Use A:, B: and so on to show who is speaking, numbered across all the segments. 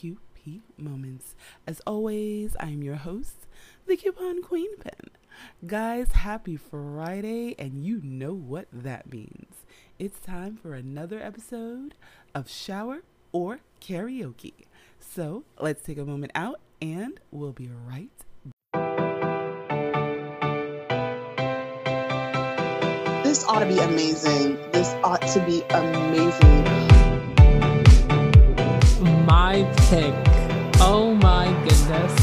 A: episode Moments. As always, I am your host, the Coupon Queen Pin. Guys, happy Friday, and you know what that means. It's time for another episode of Shower or Karaoke. So let's take a moment out, and we'll be right back.
B: this ought to be amazing. This ought to be amazing.
C: Oh my goodness.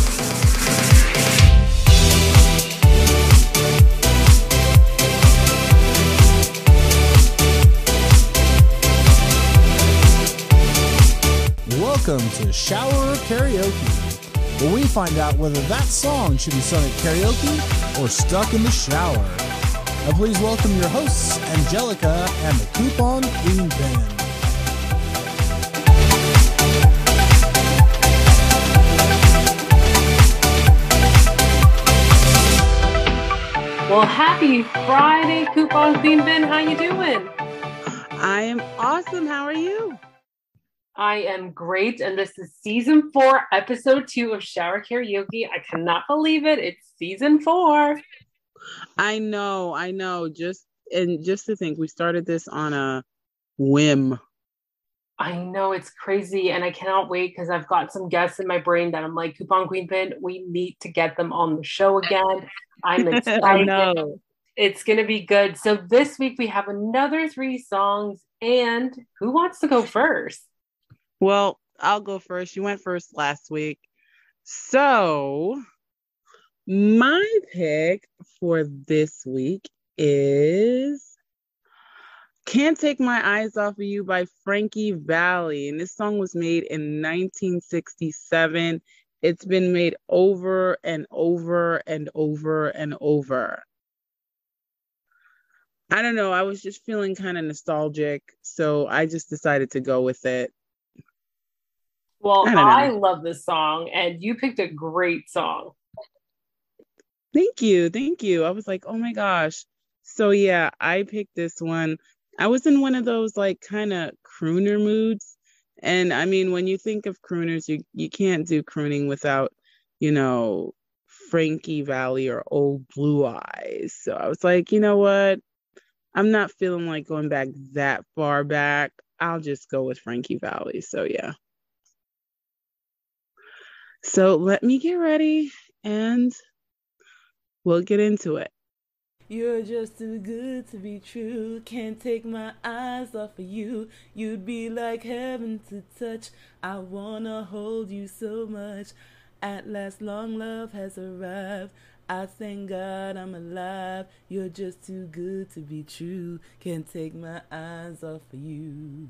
D: Welcome to Shower Karaoke, where we find out whether that song should be sung at karaoke or stuck in the shower. Now please welcome your hosts, Angelica and the Coupon Queen Band.
C: Well, happy Friday, Coupon Queen Pin. How you doing?
B: I am awesome. How are you?
C: I am great, and this is season four, episode two of Shower Karaoke. I cannot believe it. It's season four.
B: I know, I know. Just and just to think, we started this on a whim.
C: I know it's crazy, and I cannot wait because I've got some guests in my brain that I'm like, Coupon Queen Pin, we need to get them on the show again. I'm excited.
B: I know.
C: It's going to be good. So this week we have another three songs, and who wants to go first?
B: Well, I'll go first. You went first last week. So, my pick for this week is Can't Take My Eyes Off of You by Frankie Valli. And this song was made in 1967. It's been made over and over and over and over. I don't know. I was just feeling kind of nostalgic. So I just decided to go with it.
C: Well,
B: I.
C: I, love this song, and you picked a great song.
B: Thank you. Thank you. I was like, oh my gosh. So yeah, I picked this one. I was in one of those like kind of crooner moods. And I mean, when you think of crooners, you you can't do crooning without, you know, Frankie Valli or Old Blue Eyes. So I was like, you know what? I'm not feeling like going back that far back. I'll just go with Frankie Valli. So yeah. So let me get ready and we'll get into it.
A: You're just too good to be true. Can't take my eyes off of you. You'd be like heaven to touch. I wanna hold you so much. At last, long love has arrived. I thank God I'm alive. You're just too good to be true. Can't take my eyes off of you.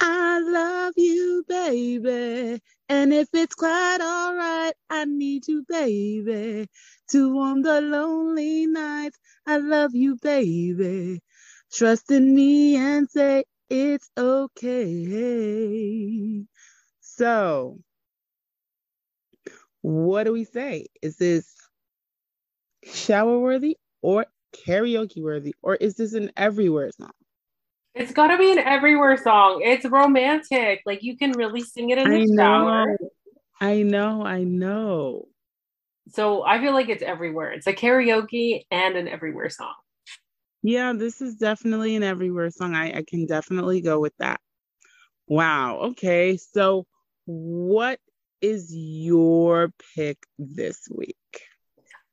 B: I love you, baby. And if it's quite all right, I need you, baby, to warm the lonely nights. I love you, baby. Trust in me and say it's okay. So, what do we say? Is this shower worthy or karaoke worthy, or is this an everywhere song?
C: It's got to be an everywhere song. It's romantic. Like you can really sing it in the
B: I
C: shower.
B: know, I know, I know.
C: So I feel like it's everywhere. It's a karaoke and an everywhere song.
B: Yeah, this is definitely an everywhere song. I, I can definitely go with that. Wow. Okay. So, what is your pick this week?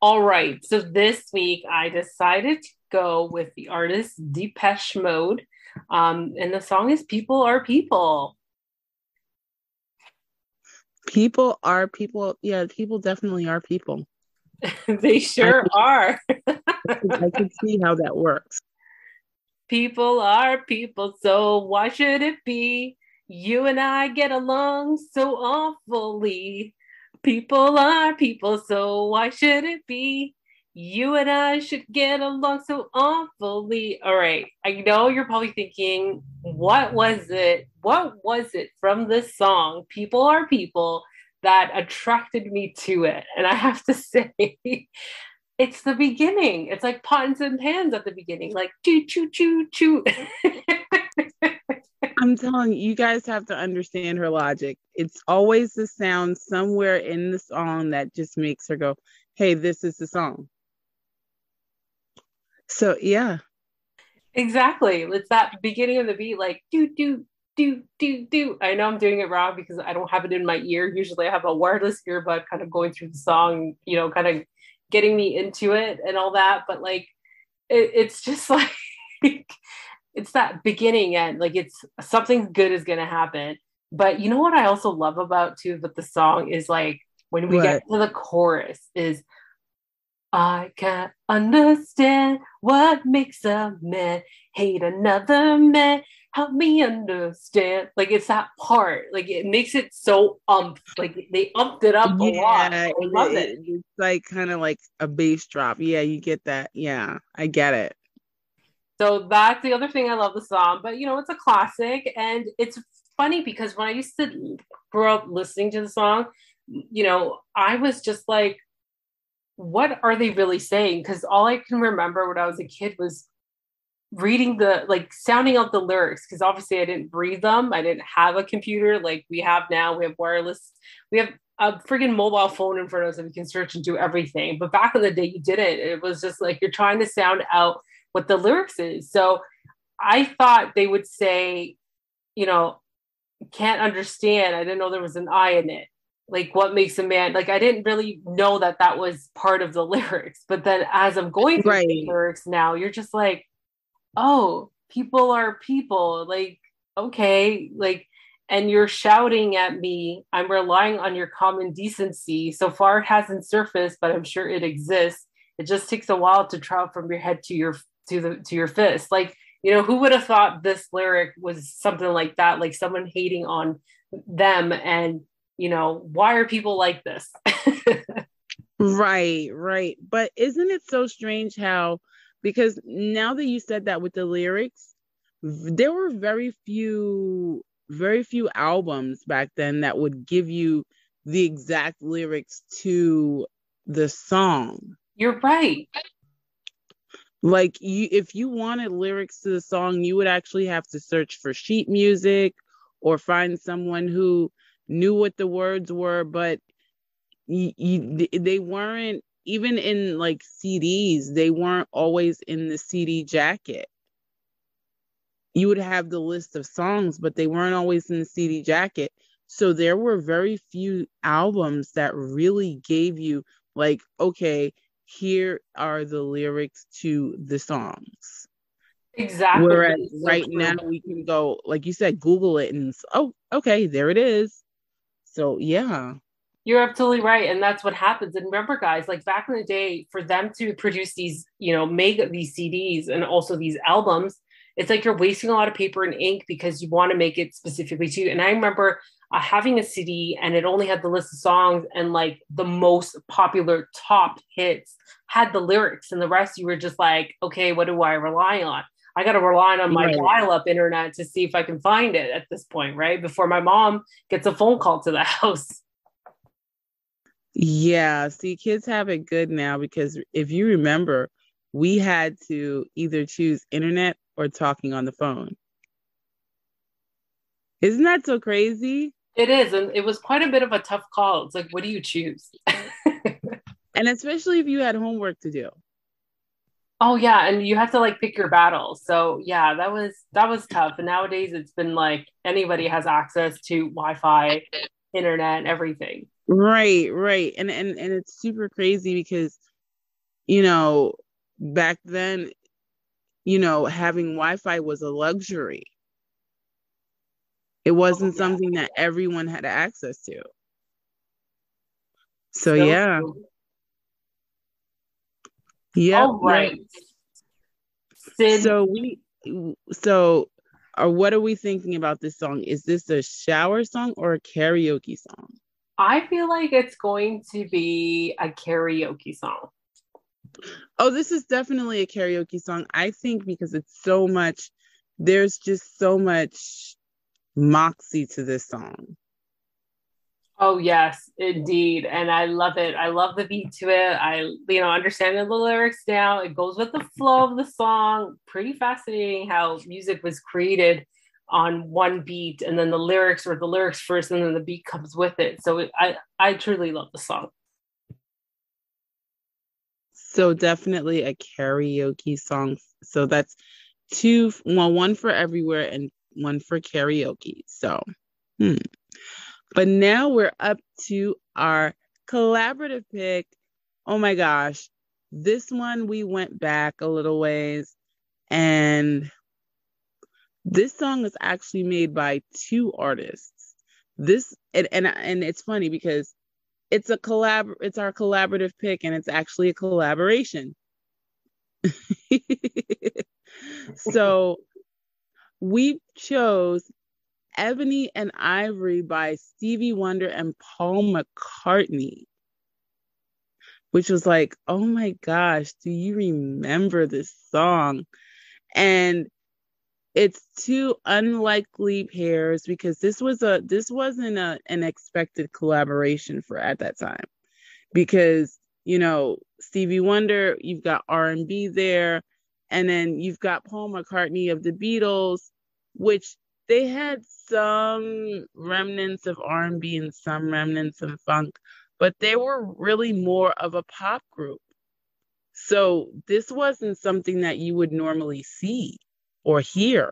C: All right. So this week I decided to go with the artist Depeche Mode. Um, and the song is People Are People.
B: People are people. Yeah, people definitely are people.
C: they sure are.
B: I can see how that works.
C: People are people, so why should it be? You and I get along so awfully. People are people, so why should it be? You and I should get along so awfully. All right. I know you're probably thinking, what was it? What was it from this song, People Are People, that attracted me to it? And I have to say, it's the beginning. It's like pots and pans at the beginning, like choo choo choo choo.
B: I'm telling you, you guys have to understand her logic. It's always the sound somewhere in the song that just makes her go, hey, this is the song. So, yeah.
C: Exactly. It's that beginning of the beat, like do, do, do, do, do. I know I'm doing it wrong because I don't have it in my ear. Usually I have a wireless earbud kind of going through the song, you know, kind of getting me into it and all that. But like, it, it's just like, it's that beginning and like it's something good is going to happen but you know what i also love about too that the song is like when we what? get to the chorus is i can't understand what makes a man hate another man. Help me understand. Like it's that part. Like it makes it so ump like they umped it up yeah, a lot. I love it, it.
B: it's like kind of like a bass drop. Yeah you get that. Yeah i get it.
C: So that's the other thing I love the song. But you know, it's a classic, and it's funny because when I used to grow up listening to the song, you know, I was just like, what are they really saying? Because all I can remember when I was a kid was reading the like sounding out the lyrics because obviously I didn't read them. I didn't have a computer like we have now. We have wireless. We have a freaking mobile phone in front of us and we can search and do everything. But back in the day, you didn't. It was just like you're trying to sound out what the lyrics is. So I thought they would say, you know, can't understand. I didn't know there was an I in it. Like what makes a man like I didn't really know that that was part of the lyrics. But then as I'm going through right. the lyrics now, you're just like, oh, people are people. Like okay, like and you're shouting at me. I'm relying on your common decency. So far, it hasn't surfaced, but I'm sure it exists. It just takes a while to travel from your head to your to the to your fist like you know who would have thought this lyric was something like that like someone hating on them and you know why are people like this?
B: Right right. But isn't it so strange how because now that you said that with the lyrics there were very few very few albums back then that would give you the exact lyrics to the song.
C: You're right.
B: Like you if you wanted lyrics to the song you would actually have to search for sheet music or find someone who knew what the words were but you, you, they weren't even in like CDs they weren't always in the CD jacket you would have the list of songs but they weren't always in the CD jacket so there were very few albums that really gave you like okay here are the lyrics to the songs.
C: Exactly.
B: Whereas right now we can go, like you said, Google it and oh, okay, there it is. So yeah.
C: You're absolutely right. And that's what happens. And remember, guys, like back in the day, for them to produce these, you know, make these CDs and also these albums, it's like you're wasting a lot of paper and ink because you want to make it specifically to you. And I remember uh, having a CD and it only had the list of songs and like the most popular top hits had the lyrics and the rest you were just like, okay, what do I rely on? I got to rely on my right. dial up internet to see if I can find it at this point, right? Before my mom gets a phone call to the house.
B: Yeah, see, kids have it good now because if you remember, we had to either choose internet or talking on the phone. Isn't that so crazy?
C: It is. And it was quite a bit of a tough call. It's like, what do you choose?
B: and especially if you had homework to do.
C: Oh yeah, and you have to like pick your battles. So yeah, that was that was tough. And nowadays it's been like anybody has access to Wi-Fi, internet, everything.
B: Right, right. And and and it's super crazy because you know, back then, you know, having Wi-Fi was a luxury. It oh, wasn't oh, yeah. something that everyone had access to. So, so yeah. Yeah.
C: All right.
B: Sid. So we so or what are we thinking about this song? Is this a shower song or a karaoke song?
C: I feel like it's going to be a karaoke song.
B: Oh, this is definitely a karaoke song. I think because it's so much, there's just so much moxie to this song.
C: Oh yes, indeed, and I love it. I love the beat to it. I, you know, understanding the lyrics now. It goes with the flow of the song. Pretty fascinating how music was created on one beat, and then the lyrics or the lyrics first, and then the beat comes with it. So it, I, I truly love the song.
B: So definitely a karaoke song. So that's two, well, one for everywhere and one for karaoke. So, hmm. But now we're up to our collaborative pick. Oh my gosh. This one we went back a little ways and this song is actually made by two artists. This and and, and it's funny because it's a collab it's our collaborative pick and it's actually a collaboration. so we chose Ebony and Ivory by Stevie Wonder and Paul McCartney, which was like, oh my gosh, do you remember this song? And it's two unlikely pairs because this was a this wasn't a, an expected collaboration for at that time because you know Stevie Wonder you've got R&B there and then you've got Paul McCartney of the Beatles which they had some remnants of R&B and some remnants of funk, but they were really more of a pop group. So this wasn't something that you would normally see or hear.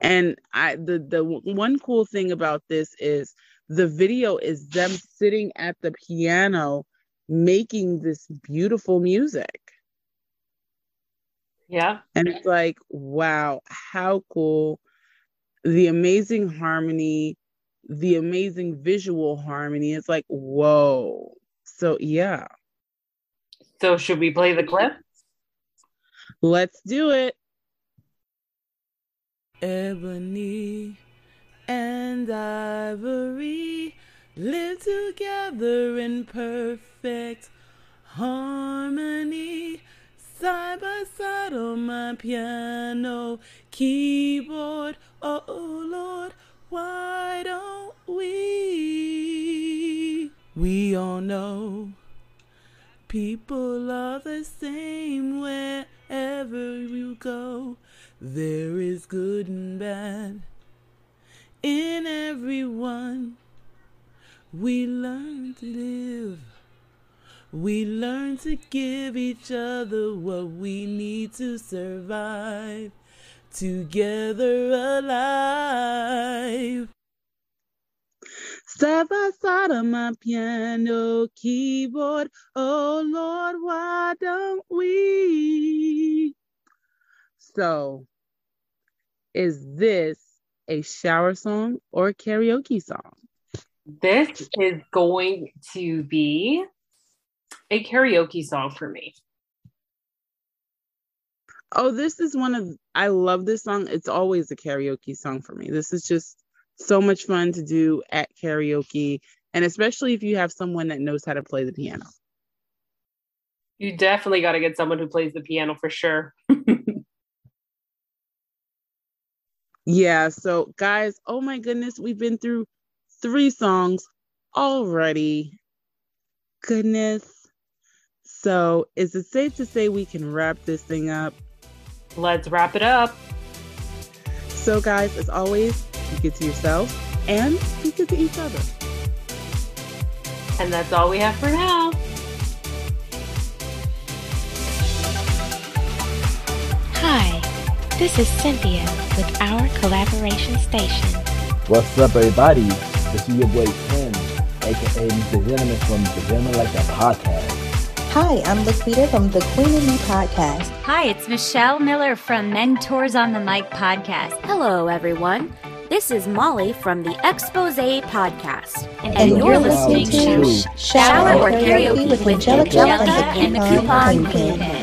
B: And I the the one cool thing about this is the video is them sitting at the piano making this beautiful music.
C: Yeah.
B: And it's like, wow, how cool. The amazing harmony, the amazing visual harmony. It's like, whoa. So, yeah.
C: So, should we play the clip?
B: Let's do it.
A: Ebony and ivory live together in perfect harmony side by side on my piano keyboard. Oh Lord, why don't we? We all know people are the same wherever you go. There is good and bad in everyone. We learn to live we learn to give each other what we need to survive. Together alive.
B: Side by side on my piano keyboard. Oh Lord, why don't we? So, is this a shower song or a karaoke song?
C: This is going to be a karaoke song for me.
B: Oh, this is one of I love this song. It's always a karaoke song for me. This is just so much fun to do at karaoke, and especially if you have someone that knows how to play the piano.
C: You definitely got to get someone who plays the piano for sure.
B: yeah, so guys, oh my goodness, we've been through three songs already. Goodness. So, is it safe to say we can wrap this thing up?
C: Let's wrap it up.
B: So, guys, as always, be good to yourself and be good to each other.
C: And that's all we have for now.
E: Hi, this is Cynthia with our collaboration station.
F: What's up, everybody? This is your boy Ken, aka Mr. Gentleman from the Gentleman Like a Podcast.
G: Hi, I'm Laquita from the Queen and Me podcast.
H: Hi, it's Michelle Miller from Mentors on the Mic podcast.
I: Hello, everyone. This is Molly from the Expose podcast.
G: And, and you're, you're, listening, listening to, to Shower or Karaoke with, with Angelica, and the Coupon Queen.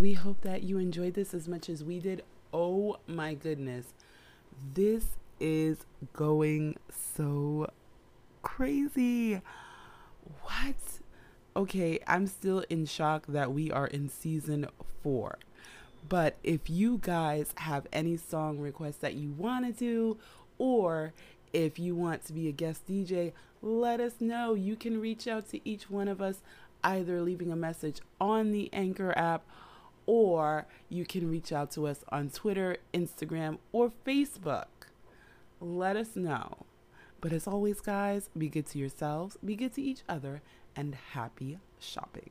B: We hope that you enjoyed this as much as we did. Oh my goodness. This is going so crazy. What? Okay, I'm still in shock that we are in season four. But if you guys have any song requests that you want to do, or if you want to be a guest DJ, let us know. You can reach out to each one of us, either leaving a message on the Anchor app, or you can reach out to us on Twitter, Instagram, or Facebook. Let us know. But as always, guys, be good to yourselves, be good to each other, and happy shopping.